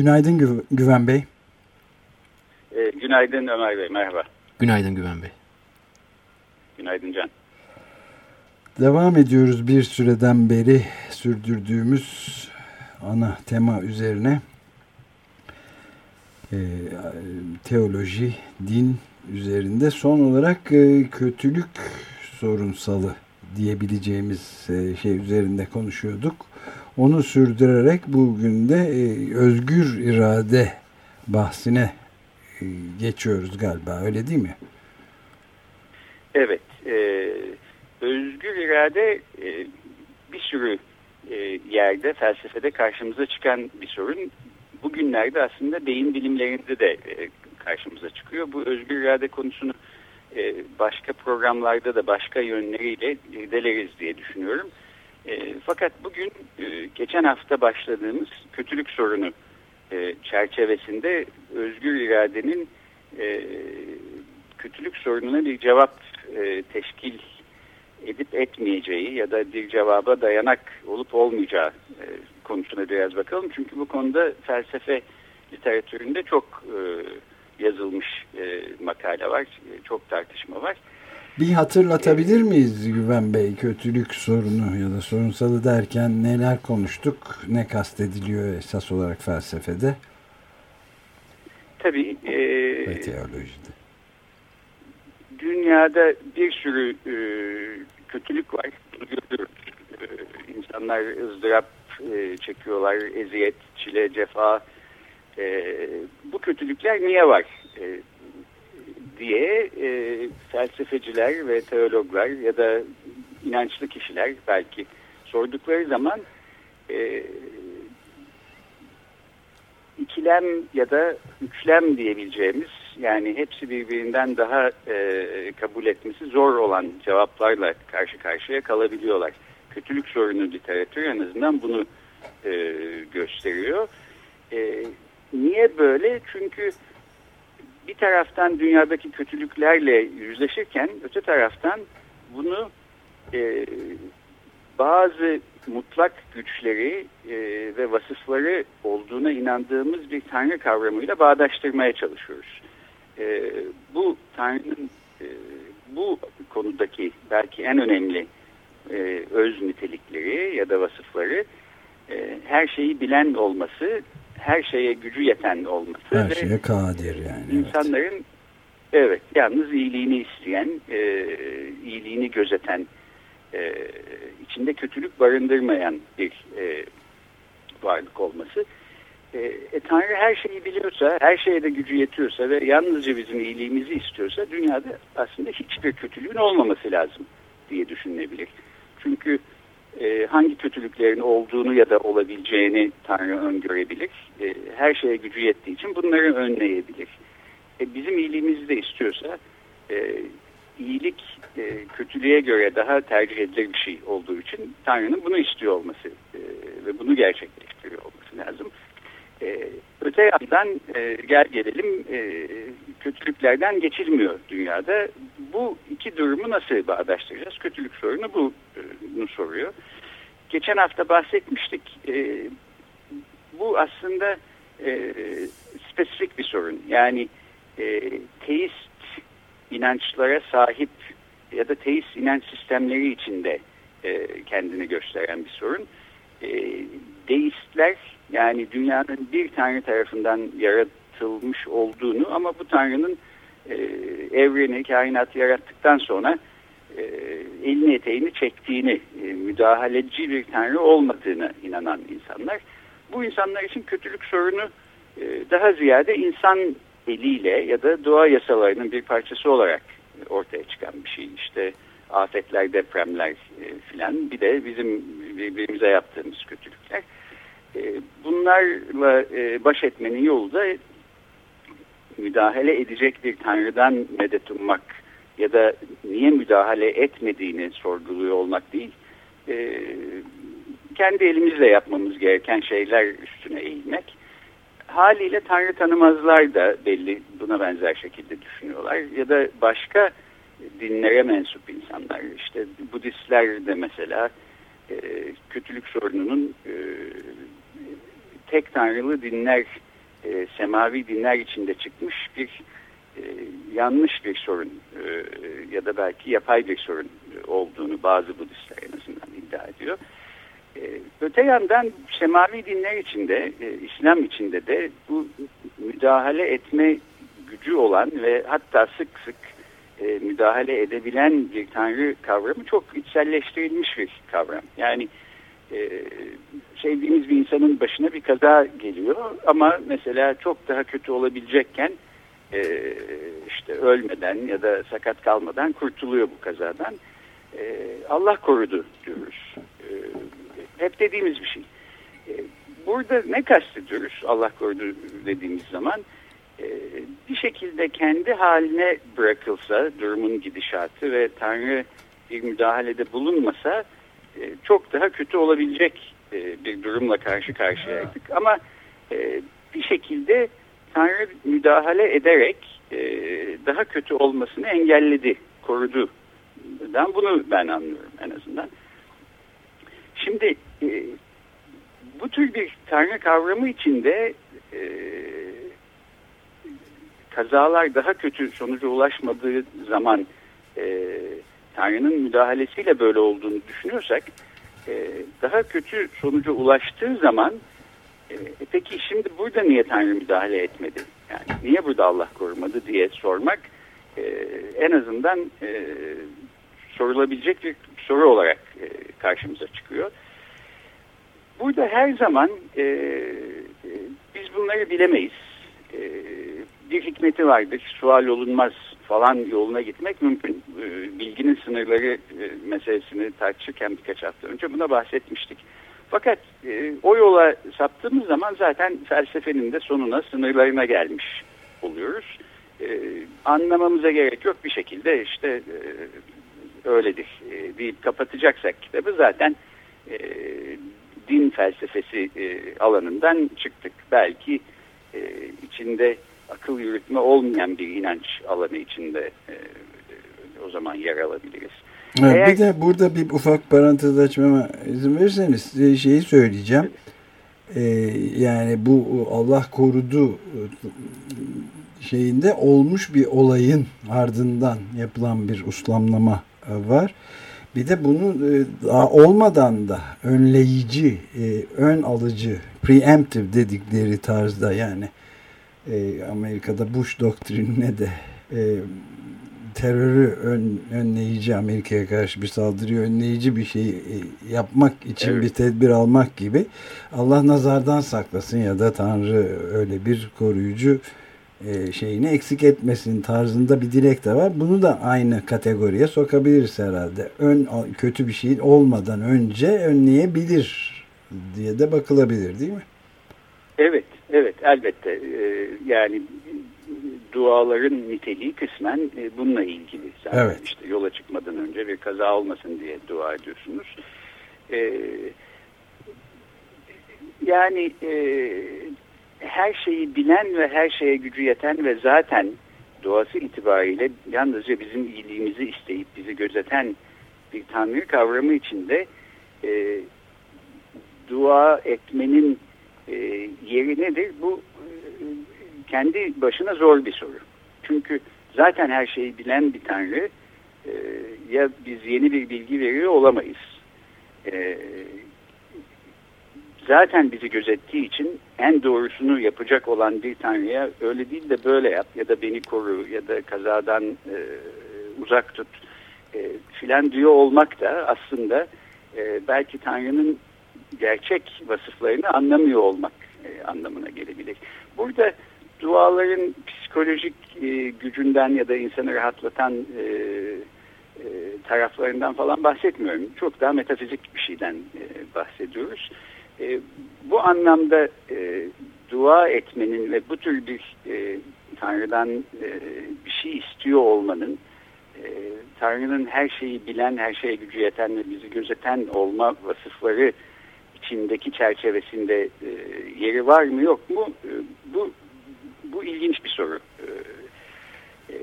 Günaydın Gü Güven Bey. E, günaydın Ömer Bey, merhaba. Günaydın Güven Bey. Günaydın Can. Devam ediyoruz bir süreden beri sürdürdüğümüz ana tema üzerine. E, teoloji, din üzerinde son olarak e, kötülük sorunsalı diyebileceğimiz e, şey üzerinde konuşuyorduk. Onu sürdürerek bugün de e, özgür irade bahsine e, geçiyoruz galiba öyle değil mi? Evet. E, özgür irade e, bir sürü e, yerde felsefede karşımıza çıkan bir sorun. Bugünlerde aslında beyin bilimlerinde de e, karşımıza çıkıyor. Bu özgür irade konusunu e, başka programlarda da başka yönleriyle irdeleriz diye düşünüyorum. E, fakat bugün e, geçen hafta başladığımız kötülük sorunu e, çerçevesinde özgür iradenin e, kötülük sorununa bir cevap e, teşkil edip etmeyeceği ya da bir cevaba dayanak olup olmayacağı e, konusuna biraz bakalım. Çünkü bu konuda felsefe literatüründe çok e, yazılmış e, makale var, e, çok tartışma var. Bir hatırlatabilir miyiz Güven Bey kötülük sorunu ya da sorunsalı derken neler konuştuk, ne kastediliyor esas olarak felsefede? Tabii. E, Ve teolojide. Dünyada bir sürü e, kötülük var. Görüyoruz. E, insanlar ızdırap e, çekiyorlar, eziyet, çile, cefa. E, bu kötülükler niye var? E, diye e, felsefeciler ve teologlar ya da inançlı kişiler belki sordukları zaman e, ikilem ya da üçlem diyebileceğimiz yani hepsi birbirinden daha e, kabul etmesi zor olan cevaplarla karşı karşıya kalabiliyorlar. Kötülük sorunu literatür en azından bunu e, gösteriyor. E, niye böyle? Çünkü bir taraftan dünyadaki kötülüklerle yüzleşirken öte taraftan bunu e, bazı mutlak güçleri e, ve vasıfları olduğuna inandığımız bir tanrı kavramıyla bağdaştırmaya çalışıyoruz. E, bu tanrının e, bu konudaki belki en önemli e, öz nitelikleri ya da vasıfları e, her şeyi bilen olması her şeye gücü yeten olması. Her şeye kadir yani. İnsanların evet, evet yalnız iyiliğini isteyen, e, iyiliğini gözeten, e, içinde kötülük barındırmayan bir e, varlık olması. E, e, Tanrı her şeyi biliyorsa, her şeye de gücü yetiyorsa ve yalnızca bizim iyiliğimizi istiyorsa dünyada aslında hiçbir kötülüğün olmaması lazım diye düşünülebilir. Çünkü e, hangi kötülüklerin olduğunu ya da olabileceğini Tanrı öngörebilir. E, her şeye gücü yettiği için bunları önleyebilir. E, bizim iyiliğimizi de istiyorsa iyilik kötülüğe göre daha tercih edilir bir şey olduğu için Tanrı'nın bunu istiyor olması ve bunu gerçekleştiriyor olması lazım. Öte yandan e, gel gelelim kötülüklerden geçilmiyor dünyada. Bu iki durumu nasıl bağdaştıracağız? Kötülük sorunu bu, e, bunu soruyor. Geçen hafta bahsetmiştik. E, bu aslında e, spesifik bir sorun. Yani e, teist inançlara sahip ya da teist inanç sistemleri içinde kendini gösteren bir sorun. E, deistler yani dünyanın bir tanrı tarafından yaratılmış olduğunu ama bu tanrının e, evreni, kainatı yarattıktan sonra e, elini eteğini çektiğini, e, müdahaleci bir tanrı olmadığını inanan insanlar. Bu insanlar için kötülük sorunu e, daha ziyade insan eliyle ya da doğa yasalarının bir parçası olarak ortaya çıkan bir şey. İşte afetler, depremler e, filan bir de bizim birbirimize yaptığımız kötülükler. E, bunlarla e, baş etmenin yolu da müdahale edecek bir tanrıdan medet ummak ya da niye müdahale etmediğini sorguluyor olmak değil. E, kendi elimizle yapmamız gereken şeyler üstüne eğilmek. Haliyle tanrı tanımazlar da belli buna benzer şekilde düşünüyorlar. Ya da başka dinlere mensup insanlar işte Budistler de mesela e, kötülük sorununun e, tek tanrılı dinler e, semavi dinler içinde çıkmış bir e, yanlış bir sorun e, ya da belki yapay bir sorun olduğunu bazı Budistler en azından iddia ediyor. E, öte yandan semavi dinler içinde, e, İslam içinde de bu müdahale etme gücü olan ve hatta sık sık e, müdahale edebilen bir tanrı kavramı çok içselleştirilmiş bir kavram. Yani e, sevdiğimiz bir insanın başına bir kaza geliyor ama mesela çok daha kötü olabilecekken e, işte ölmeden ya da sakat kalmadan kurtuluyor bu kazadan. E, Allah korudu diyoruz. Hep dediğimiz bir şey. Burada ne kastediyoruz Allah korudu dediğimiz zaman? Bir şekilde kendi haline bırakılsa durumun gidişatı ve Tanrı bir müdahalede bulunmasa e, çok daha kötü olabilecek e, bir durumla karşı karşıyaydık. Ama bir şekilde Tanrı müdahale ederek daha kötü olmasını engelledi, korudu. Ben bunu ben anlıyorum en azından. Şimdi bu tür bir Tanrı kavramı içinde kazalar daha kötü sonuca ulaşmadığı zaman e, Tanrı'nın müdahalesiyle böyle olduğunu düşünüyorsak e, daha kötü sonuca ulaştığı zaman e, e, peki şimdi burada niye Tanrı müdahale etmedi? Yani niye burada Allah korumadı diye sormak e, en azından e, sorulabilecek bir soru olarak e, karşımıza çıkıyor. Burada her zaman e, e biz bunları bilemeyiz. E, bir hikmeti vardır. Sual olunmaz falan yoluna gitmek mümkün. Ee, bilginin sınırları e, meselesini tartışırken birkaç hafta önce buna bahsetmiştik. Fakat e, o yola saptığımız zaman zaten felsefenin de sonuna, sınırlarına gelmiş oluyoruz. E, anlamamıza gerek yok bir şekilde işte öyledir deyip kapatacaksak kitabı zaten din felsefesi alanından çıktık. Belki içinde akıl yürütme olmayan bir inanç alanı içinde e, o zaman yer alabiliriz. Eğer... Bir de burada bir ufak parantez açmama izin verirseniz şeyi söyleyeceğim. Ee, yani bu Allah korudu şeyinde olmuş bir olayın ardından yapılan bir uslamlama var. Bir de bunu e, daha olmadan da önleyici, e, ön alıcı, preemptive dedikleri tarzda yani e, Amerika'da Bush doktrinine de e, terörü ön, önleyici Amerika'ya karşı bir saldırıyı önleyici bir şey e, yapmak için evet. bir tedbir almak gibi Allah nazardan saklasın ya da Tanrı öyle bir koruyucu e, şeyini eksik etmesin tarzında bir dilek de var. Bunu da aynı kategoriye sokabiliriz herhalde. Ön kötü bir şey olmadan önce önleyebilir diye de bakılabilir değil mi? Evet. Evet elbette ee, yani duaların niteliği kısmen e, bununla ilgili. Zaten evet. işte yola çıkmadan önce bir kaza olmasın diye dua ediyorsunuz. Ee, yani e, her şeyi bilen ve her şeye gücü yeten ve zaten doğası itibariyle yalnızca bizim iyiliğimizi isteyip bizi gözeten bir tanrı kavramı içinde e, dua etmenin e, yeri nedir? Bu e, kendi başına zor bir soru. Çünkü zaten her şeyi bilen bir Tanrı e, ya biz yeni bir bilgi veriyor olamayız. E, zaten bizi gözettiği için en doğrusunu yapacak olan bir Tanrı'ya öyle değil de böyle yap ya da beni koru ya da kazadan uzak tut filan diyor olmak da aslında belki Tanrı'nın gerçek vasıflarını anlamıyor olmak e, anlamına gelebilir. Burada duaların psikolojik e, gücünden ya da insanı rahatlatan e, e, taraflarından falan bahsetmiyorum. Çok daha metafizik bir şeyden e, bahsediyoruz. E, bu anlamda e, dua etmenin ve bu tür bir e, Tanrı'dan e, bir şey istiyor olmanın e, Tanrı'nın her şeyi bilen, her şeye gücü yeten ve bizi gözeten olma vasıfları içindeki çerçevesinde e, yeri var mı yok mu? E, bu bu ilginç bir soru. E, e,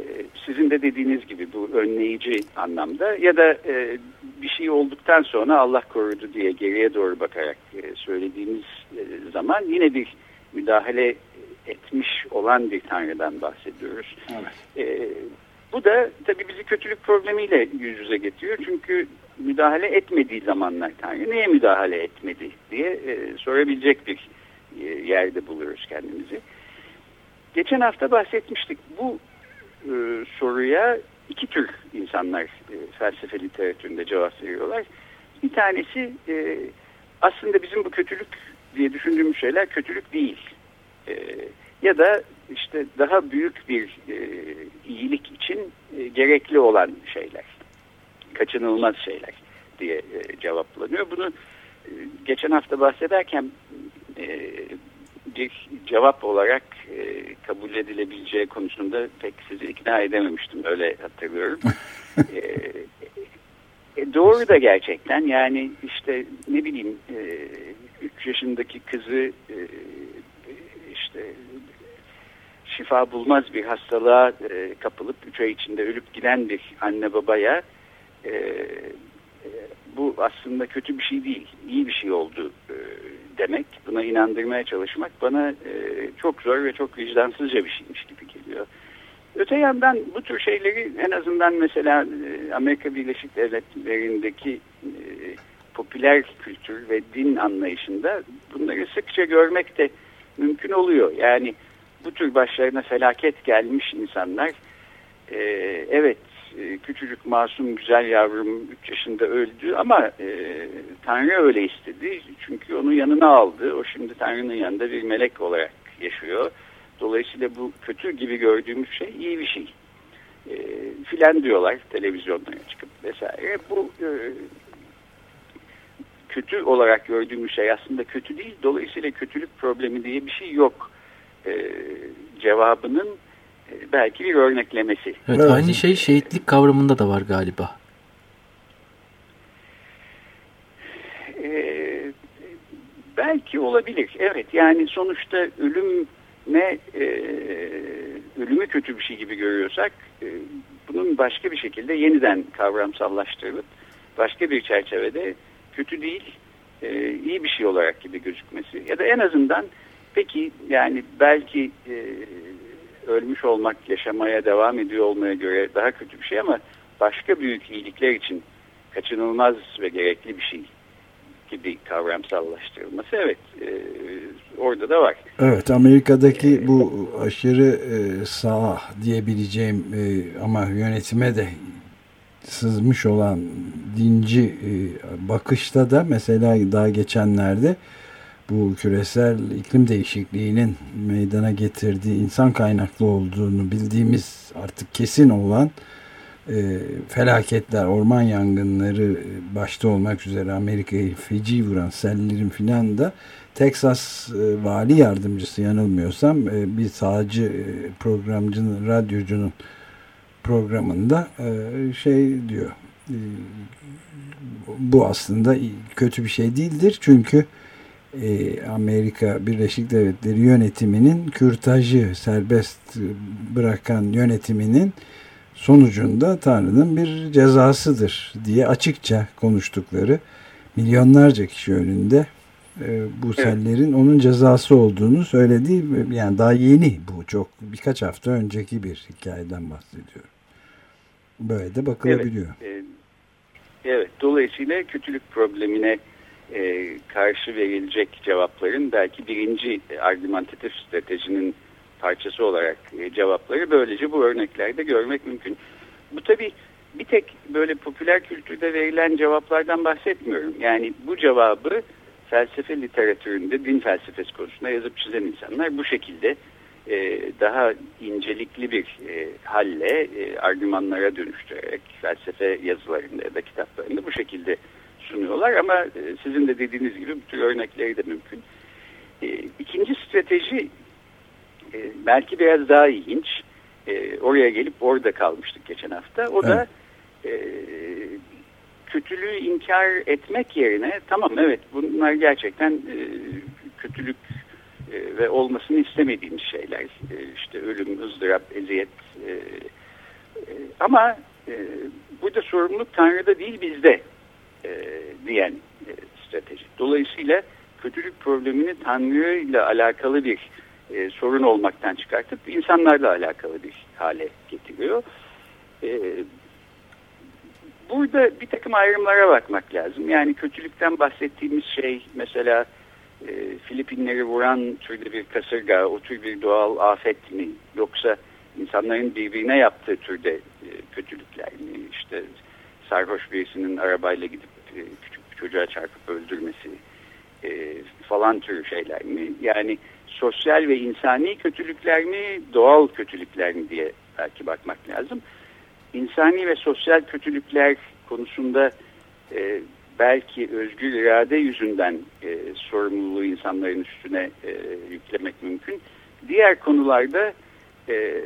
sizin de dediğiniz gibi bu önleyici anlamda ya da e, bir şey olduktan sonra Allah korudu diye geriye doğru bakarak e, söylediğimiz e, zaman yine bir müdahale etmiş olan bir Tanrı'dan bahsediyoruz. Evet. E, bu da tabii bizi kötülük problemiyle yüz yüze getiriyor. Çünkü müdahale etmediği zamanlar Tanrı neye müdahale etmedi diye e, sorabilecek bir e, yerde buluyoruz kendimizi. Geçen hafta bahsetmiştik. Bu e, soruya iki tür insanlar e, felsefe literatüründe cevap veriyorlar. Bir tanesi e, aslında bizim bu kötülük diye düşündüğümüz şeyler kötülük değil. E, ya da işte daha büyük bir e, iyilik için e, gerekli olan şeyler, kaçınılmaz şeyler diye e, cevaplanıyor. Bunu e, geçen hafta bahsederken e, bir cevap olarak e, kabul edilebileceği konusunda pek sizi ikna edememiştim öyle hatırlıyorum. e, e, doğru da gerçekten yani işte ne bileyim 3 e, yaşındaki kızı e, işte şifa bulmaz bir hastalığa e, kapılıp 3 ay içinde ölüp giden bir anne babaya e, e, bu aslında kötü bir şey değil, iyi bir şey oldu e, demek, buna inandırmaya çalışmak bana e, çok zor ve çok vicdansızca bir şeymiş gibi geliyor. Öte yandan bu tür şeyleri en azından mesela e, Amerika Birleşik Devletleri'ndeki e, popüler kültür ve din anlayışında bunları sıkça görmek de mümkün oluyor. Yani bu tür başlarına felaket gelmiş insanlar e, evet e, küçücük masum güzel yavrum 3 yaşında öldü ama e, Tanrı öyle istedi. Çünkü onu yanına aldı. O şimdi Tanrı'nın yanında bir melek olarak yaşıyor. Dolayısıyla bu kötü gibi gördüğümüz şey iyi bir şey. E, filan diyorlar televizyonlara çıkıp vesaire. Bu e, kötü olarak gördüğümüz şey aslında kötü değil. Dolayısıyla kötülük problemi diye bir şey yok. E, cevabının belki bir örneklemesi. Evet, evet, aynı şey şehitlik kavramında da var galiba. Ee, belki olabilir. Evet yani sonuçta ölüm ne e, ölümü kötü bir şey gibi görüyorsak e, bunun başka bir şekilde yeniden kavramsallaştırılıp başka bir çerçevede kötü değil e, iyi bir şey olarak gibi gözükmesi ya da en azından peki yani belki e, ölmüş olmak yaşamaya devam ediyor olmaya göre daha kötü bir şey ama başka büyük iyilikler için kaçınılmaz ve gerekli bir şey gibi kavramsallaştırılması evet e, orada da var. Evet Amerika'daki bu aşırı e, sağ diyebileceğim e, ama yönetime de sızmış olan dinci e, bakışta da mesela daha geçenlerde bu küresel iklim değişikliğinin meydana getirdiği insan kaynaklı olduğunu bildiğimiz artık kesin olan e, felaketler, orman yangınları başta olmak üzere Amerika'yı feci vuran sellerin filan da Texas e, vali yardımcısı yanılmıyorsam e, bir sağcı e, programcının, radyocunun programında e, şey diyor e, bu aslında kötü bir şey değildir. Çünkü e, Amerika Birleşik Devletleri yönetiminin kürtajı serbest bırakan yönetiminin sonucunda Tanrı'nın bir cezasıdır diye açıkça konuştukları milyonlarca kişi önünde e, bu sellerin onun cezası olduğunu söylediği yani daha yeni bu çok birkaç hafta önceki bir hikayeden bahsediyorum. Böyle de bakılabiliyor. Evet, e, evet dolayısıyla kötülük problemine e, karşı verilecek cevapların belki birinci argümantatif stratejinin parçası olarak e, cevapları böylece bu örneklerde görmek mümkün. Bu tabi bir tek böyle popüler kültürde verilen cevaplardan bahsetmiyorum. Yani bu cevabı felsefe literatüründe din felsefesi konusunda yazıp çizen insanlar bu şekilde e, daha incelikli bir e, halle e, argümanlara dönüştürerek felsefe yazılarında ya da kitaplarında bu şekilde sunuyorlar ama e, sizin de dediğiniz gibi bu tür örnekleri de mümkün. E, ikinci strateji e, belki biraz daha ilginç. Oraya gelip orada kalmıştık geçen hafta. O da kötülüğü inkar etmek yerine tamam evet bunlar gerçekten kötülük ve olmasını istemediğimiz şeyler. İşte ölüm, ızdırap, eziyet. Ama burada sorumluluk Tanrı'da değil bizde e, diyen e, strateji. Dolayısıyla kötülük problemini Tanrı ile alakalı bir e, sorun olmaktan çıkartıp insanlarla alakalı bir hale getiriyor. E, burada bir takım ayrımlara bakmak lazım. Yani kötülükten bahsettiğimiz şey mesela e, Filipinleri vuran türde bir kasırga, o tür bir doğal afet mi? Yoksa insanların birbirine yaptığı türde e, kötülükler mi? İşte sarhoş birisinin arabayla gidip e, küçük bir çocuğa çarpıp öldürmesi e, falan tür şeyler mi? Yani sosyal ve insani kötülükler mi, doğal kötülükler mi diye belki bakmak lazım. İnsani ve sosyal kötülükler konusunda e, belki özgür irade yüzünden e, sorumluluğu insanların üstüne e, yüklemek mümkün. Diğer konularda e,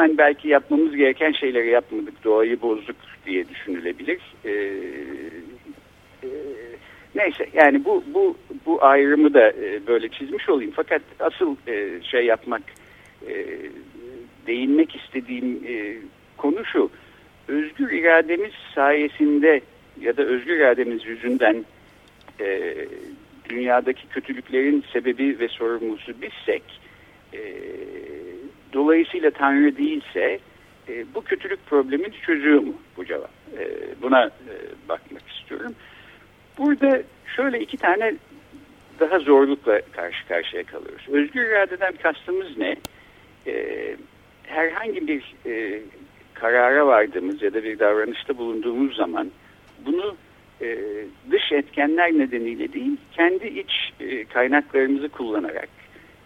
kısmen belki yapmamız gereken şeyleri yapmadık, doğayı bozduk diye düşünülebilir. E, e, neyse yani bu bu bu ayrımı da e, böyle çizmiş olayım. Fakat asıl e, şey yapmak, e, değinmek istediğim e, konu şu. Özgür irademiz sayesinde ya da özgür irademiz yüzünden e, dünyadaki kötülüklerin sebebi ve sorumlusu bizsek e, dolayısıyla Tanrı değilse e, bu kötülük problemini çözüyor mu bu cevap? E, buna e, bakmak istiyorum. Burada şöyle iki tane daha zorlukla karşı karşıya kalıyoruz. Özgür iradeden kastımız ne? E, herhangi bir e, karara vardığımız ya da bir davranışta bulunduğumuz zaman bunu e, dış etkenler nedeniyle değil, kendi iç e, kaynaklarımızı kullanarak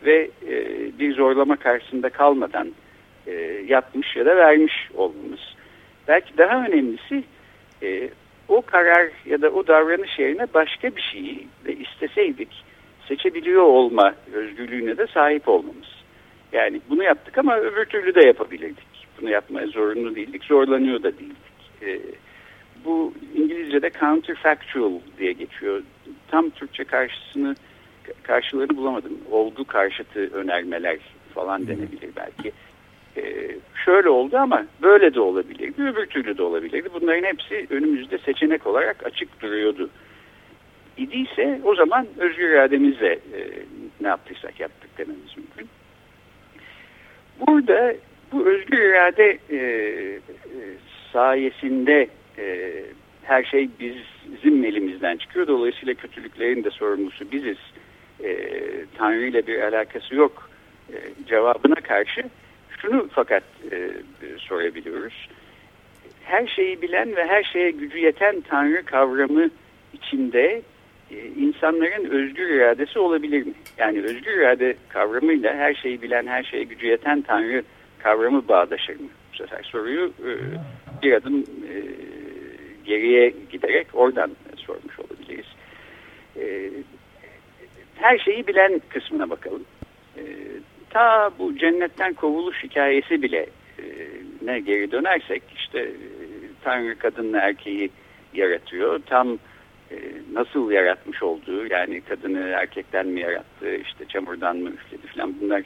ve e, bir zorlama karşısında kalmadan e, yapmış ya da vermiş olmamız. Belki daha önemlisi e, o karar ya da o davranış yerine başka bir şeyi de isteseydik seçebiliyor olma özgürlüğüne de sahip olmamız. Yani bunu yaptık ama öbür türlü de yapabilirdik. Bunu yapmaya zorunlu değildik, zorlanıyor da değildik. E, bu İngilizce'de counterfactual diye geçiyor. Tam Türkçe karşısını karşılarını bulamadım. Olgu karşıtı önermeler falan denebilir belki. Ee, şöyle oldu ama böyle de olabilirdi, öbür türlü de olabilirdi. Bunların hepsi önümüzde seçenek olarak açık duruyordu. İdiyse o zaman özgür irademizle e, ne yaptıysak yaptık dememiz mümkün. Burada bu özgür irade e, e, sayesinde e, her şey bizim elimizden çıkıyor. Dolayısıyla kötülüklerin de sorumlusu biziz. E, Tanrı ile bir alakası yok e, cevabına karşı şunu fakat e, sorabiliyoruz. Her şeyi bilen ve her şeye gücü yeten Tanrı kavramı içinde e, insanların özgür iradesi olabilir mi? Yani özgür irade kavramıyla her şeyi bilen, her şeye gücü yeten Tanrı kavramı bağdaşır mı? Bu sefer soruyu e, bir adım e, geriye giderek oradan sormuş olabiliriz. E, her şeyi bilen kısmına bakalım. E, ta bu cennetten kovuluş hikayesi bile e, ne geri dönersek işte e, Tanrı kadınla erkeği yaratıyor. Tam e, nasıl yaratmış olduğu yani kadını erkekten mi yarattı işte çamurdan mı üfledi falan bunlar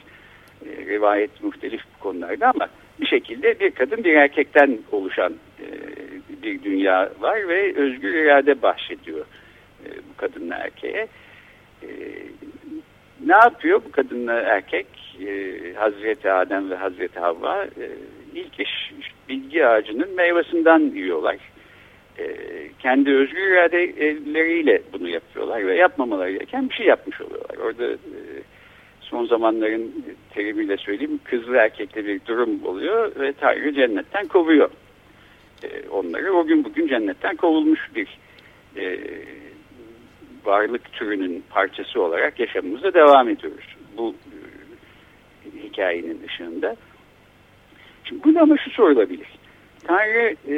e, rivayet muhtelif konularda ama bir şekilde bir kadın bir erkekten oluşan e, bir dünya var ve özgür irade bahşediyor e, bu kadınla erkeğe. E, ne yapıyor bu kadınla erkek? E, Hazreti Adem ve Hazreti Havva e, ilk iş bilgi ağacının meyvesinden yiyorlar. E, kendi özgür iradeleriyle bunu yapıyorlar ve yapmamaları gereken bir şey yapmış oluyorlar. Orada e, son zamanların terimiyle söyleyeyim kızlı erkekli bir durum oluyor ve Tanrı cennetten kovuyor e, onları. O gün bugün cennetten kovulmuş bir e, varlık türünün parçası olarak yaşamımıza devam ediyoruz. Bu hikayenin ışığında. Şimdi buna ama şu sorulabilir. Tanrı e,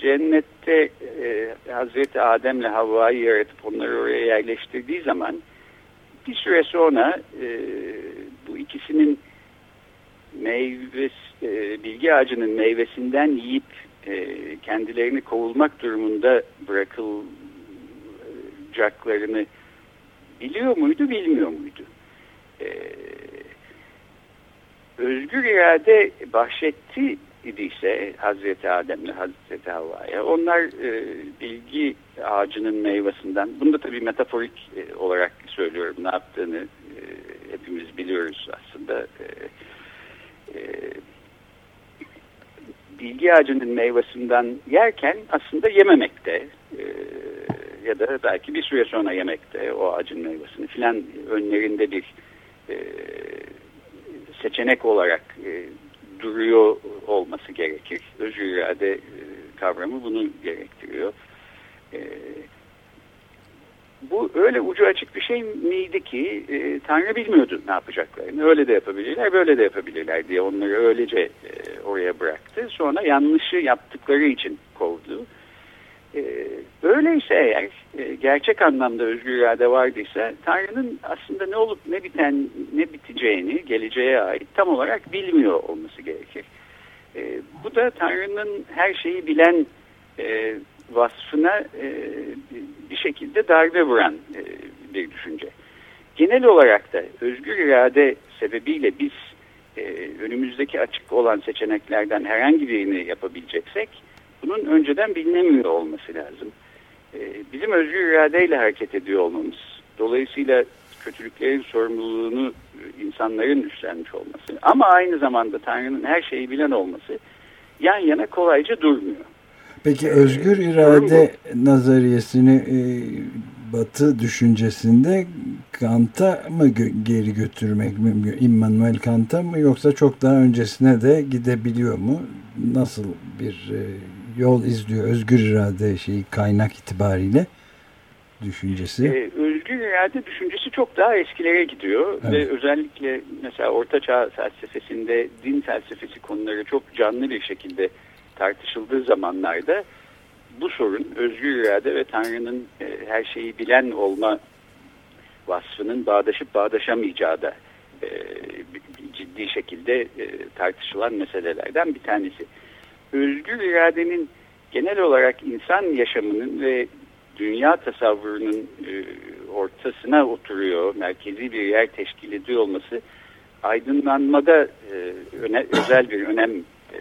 cennette e, Hazreti Adem'le Havva'yı yaratıp onları oraya yerleştirdiği zaman bir süre sonra e, bu ikisinin meyvesi, e, bilgi ağacının meyvesinden yiyip e, kendilerini kovulmak durumunda bırakılacaklarını biliyor muydu, bilmiyor muydu? E, özgür irade bahşetti idiyse Hazreti Adem'le Hazreti Havva'ya. Onlar e, bilgi ağacının meyvesinden bunu da tabii metaforik e, olarak söylüyorum. Ne yaptığını e, hepimiz biliyoruz aslında. E, e, bilgi ağacının meyvesinden yerken aslında yememekte e, belki bir süre sonra yemekte o ağacın meyvesini filan önlerinde bir e, seçenek olarak e, duruyor olması gerekir. Özgür irade e, kavramı bunu gerektiriyor. E, bu öyle ucu açık bir şey miydi ki e, Tanrı bilmiyordu ne yapacaklarını. Öyle de yapabilirler, böyle de yapabilirler diye onları öylece e, oraya bıraktı. Sonra yanlışı yaptıkları için öyleyse eğer gerçek anlamda özgür irade vardıysa Tanrı'nın aslında ne olup ne biten ne biteceğini geleceğe ait tam olarak bilmiyor olması gerekir. E, bu da Tanrı'nın her şeyi bilen e, vasfına e, bir şekilde darbe vuran bir düşünce. Genel olarak da özgür irade sebebiyle biz önümüzdeki açık olan seçeneklerden herhangi birini yapabileceksek bunun önceden bilinemiyor olması lazım. E, bizim özgür iradeyle hareket ediyor olmamız, dolayısıyla kötülüklerin sorumluluğunu insanların üstlenmiş olması ama aynı zamanda Tanrı'nın her şeyi bilen olması yan yana kolayca durmuyor. Peki özgür irade nazariyesini e, Batı düşüncesinde Kant'a mı gö geri götürmek mümkün? Immanuel Kant'a mı yoksa çok daha öncesine de gidebiliyor mu? Nasıl bir e, yol izliyor özgür irade şeyi kaynak itibariyle düşüncesi? Ee, özgür irade düşüncesi çok daha eskilere gidiyor evet. ve özellikle mesela Orta Çağ felsefesinde din felsefesi konuları çok canlı bir şekilde tartışıldığı zamanlarda bu sorun özgür irade ve Tanrı'nın e, her şeyi bilen olma vasfının bağdaşıp bağdaşamayacağı da e, ciddi şekilde e, tartışılan meselelerden bir tanesi. Özgür iradenin genel olarak insan yaşamının ve dünya tasavvurunun e, ortasına oturuyor, merkezi bir yer teşkil ediyor olması aydınlanmada e, öne, özel bir önem e,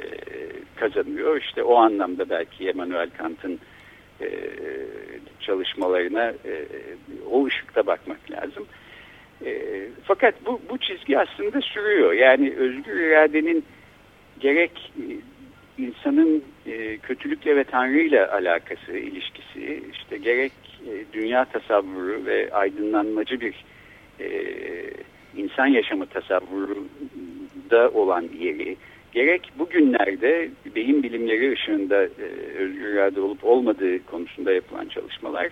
kazanıyor. İşte o anlamda belki Emmanuel Kant'ın e, çalışmalarına e, o ışıkta bakmak lazım. E, fakat bu, bu çizgi aslında sürüyor. Yani özgür iradenin gerek e, insanın e, kötülükle ve Tanrı ile alakası, ilişkisi, işte gerek e, dünya tasavvuru ve aydınlanmacı bir e, insan yaşamı tasavvurunda olan yeri, gerek bugünlerde beyin bilimleri ışığında e, özgür irade olup olmadığı konusunda yapılan çalışmalar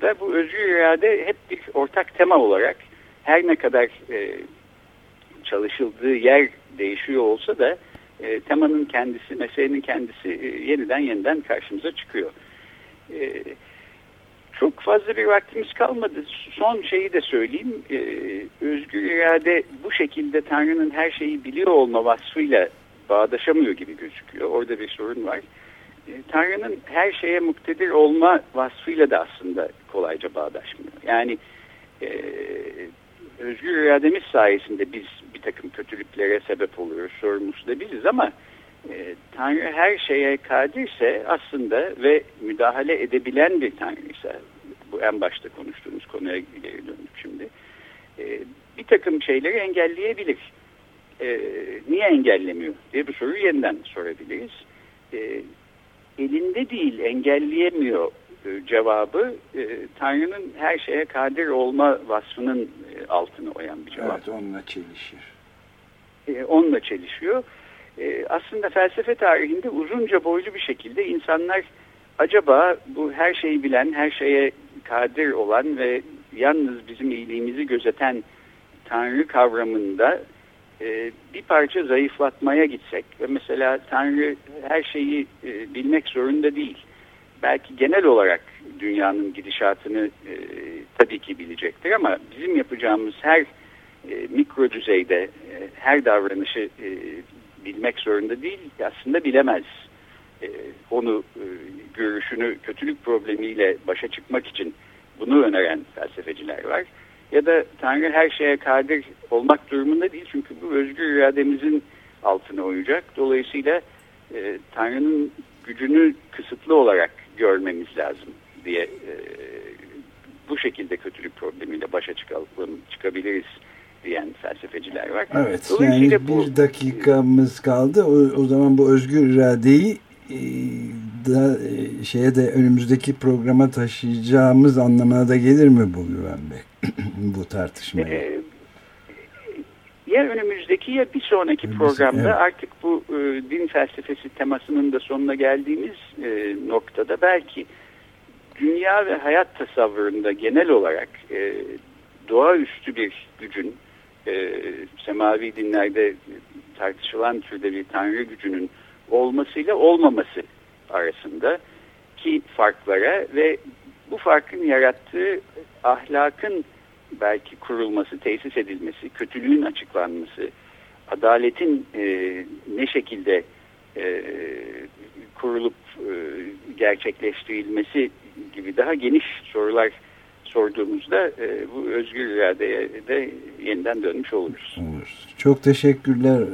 da bu özgür irade hep bir ortak tema olarak her ne kadar e, çalışıldığı yer değişiyor olsa da e, temanın kendisi, meselenin kendisi e, yeniden yeniden karşımıza çıkıyor. E, çok fazla bir vaktimiz kalmadı. Son şeyi de söyleyeyim. E, özgür irade bu şekilde Tanrı'nın her şeyi biliyor olma vasfıyla bağdaşamıyor gibi gözüküyor. Orada bir sorun var. E, Tanrı'nın her şeye muktedir olma vasfıyla da aslında kolayca bağdaşmıyor. Yani e, özgür irademiz sayesinde biz bir takım kötülüklere sebep oluyoruz. Sorumlusu da biziz ama e, Tanrı her şeye kadirse aslında ve müdahale edebilen bir Tanrıysa bu en başta konuştuğumuz konuya geri döndük şimdi. E, bir takım şeyleri engelleyebilir e, niye engellemiyor diye bir soruyu yeniden sorabiliriz. E, elinde değil engelleyemiyor cevabı e, Tanrı'nın her şeye kadir olma vasfının e, altına oyan bir cevap. Evet onunla çelişir. E, onunla çelişiyor. E, aslında felsefe tarihinde uzunca boylu bir şekilde insanlar acaba bu her şeyi bilen, her şeye kadir olan ve yalnız bizim iyiliğimizi gözeten Tanrı kavramında e, bir parça zayıflatmaya gitsek ve mesela Tanrı her şeyi e, bilmek zorunda değil. Belki genel olarak dünyanın gidişatını e, tabii ki bilecektir ama bizim yapacağımız her e, mikro düzeyde e, her davranışı e, bilmek zorunda değil aslında bilemez. E, onu e, görüşünü kötülük problemiyle başa çıkmak için bunu öneren felsefeciler var. Ya da Tanrı her şeye kadir olmak durumunda değil çünkü bu özgür irademizin altına uyacak. Dolayısıyla e, Tanrı'nın gücünü kısıtlı olarak görmemiz lazım diye e, bu şekilde kötülük problemiyle başa çıkalım, çıkabiliriz diyen felsefeciler var. Evet yani bir bu, dakikamız kaldı. O, o zaman bu özgür iradeyi e, da e, şeye de önümüzdeki programa taşıyacağımız anlamına da gelir mi bu Güven Bey? bu tartışmaya. Ee, ya önümüzdeki ya bir sonraki programda evet. artık bu e, din felsefesi temasının da sonuna geldiğimiz e, noktada belki dünya ve hayat tasavvurunda genel olarak e, doğaüstü bir gücün e, semavi dinlerde tartışılan türde bir tanrı gücünün olmasıyla olmaması arasında ki farklara ve bu farkın yarattığı ahlakın belki kurulması, tesis edilmesi, kötülüğün açıklanması, adaletin e, ne şekilde e, kurulup e, gerçekleştirilmesi gibi daha geniş sorular sorduğumuzda e, bu özgür iradeye de yeniden dönmüş oluruz. Olur. Çok teşekkürler.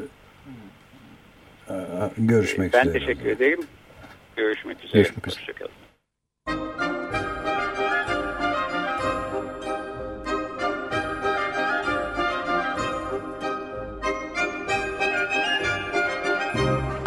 Görüşmek ben üzere. Ben teşekkür ederim. Görüşmek üzere. Görüşmek üzere. Hoşçakalın.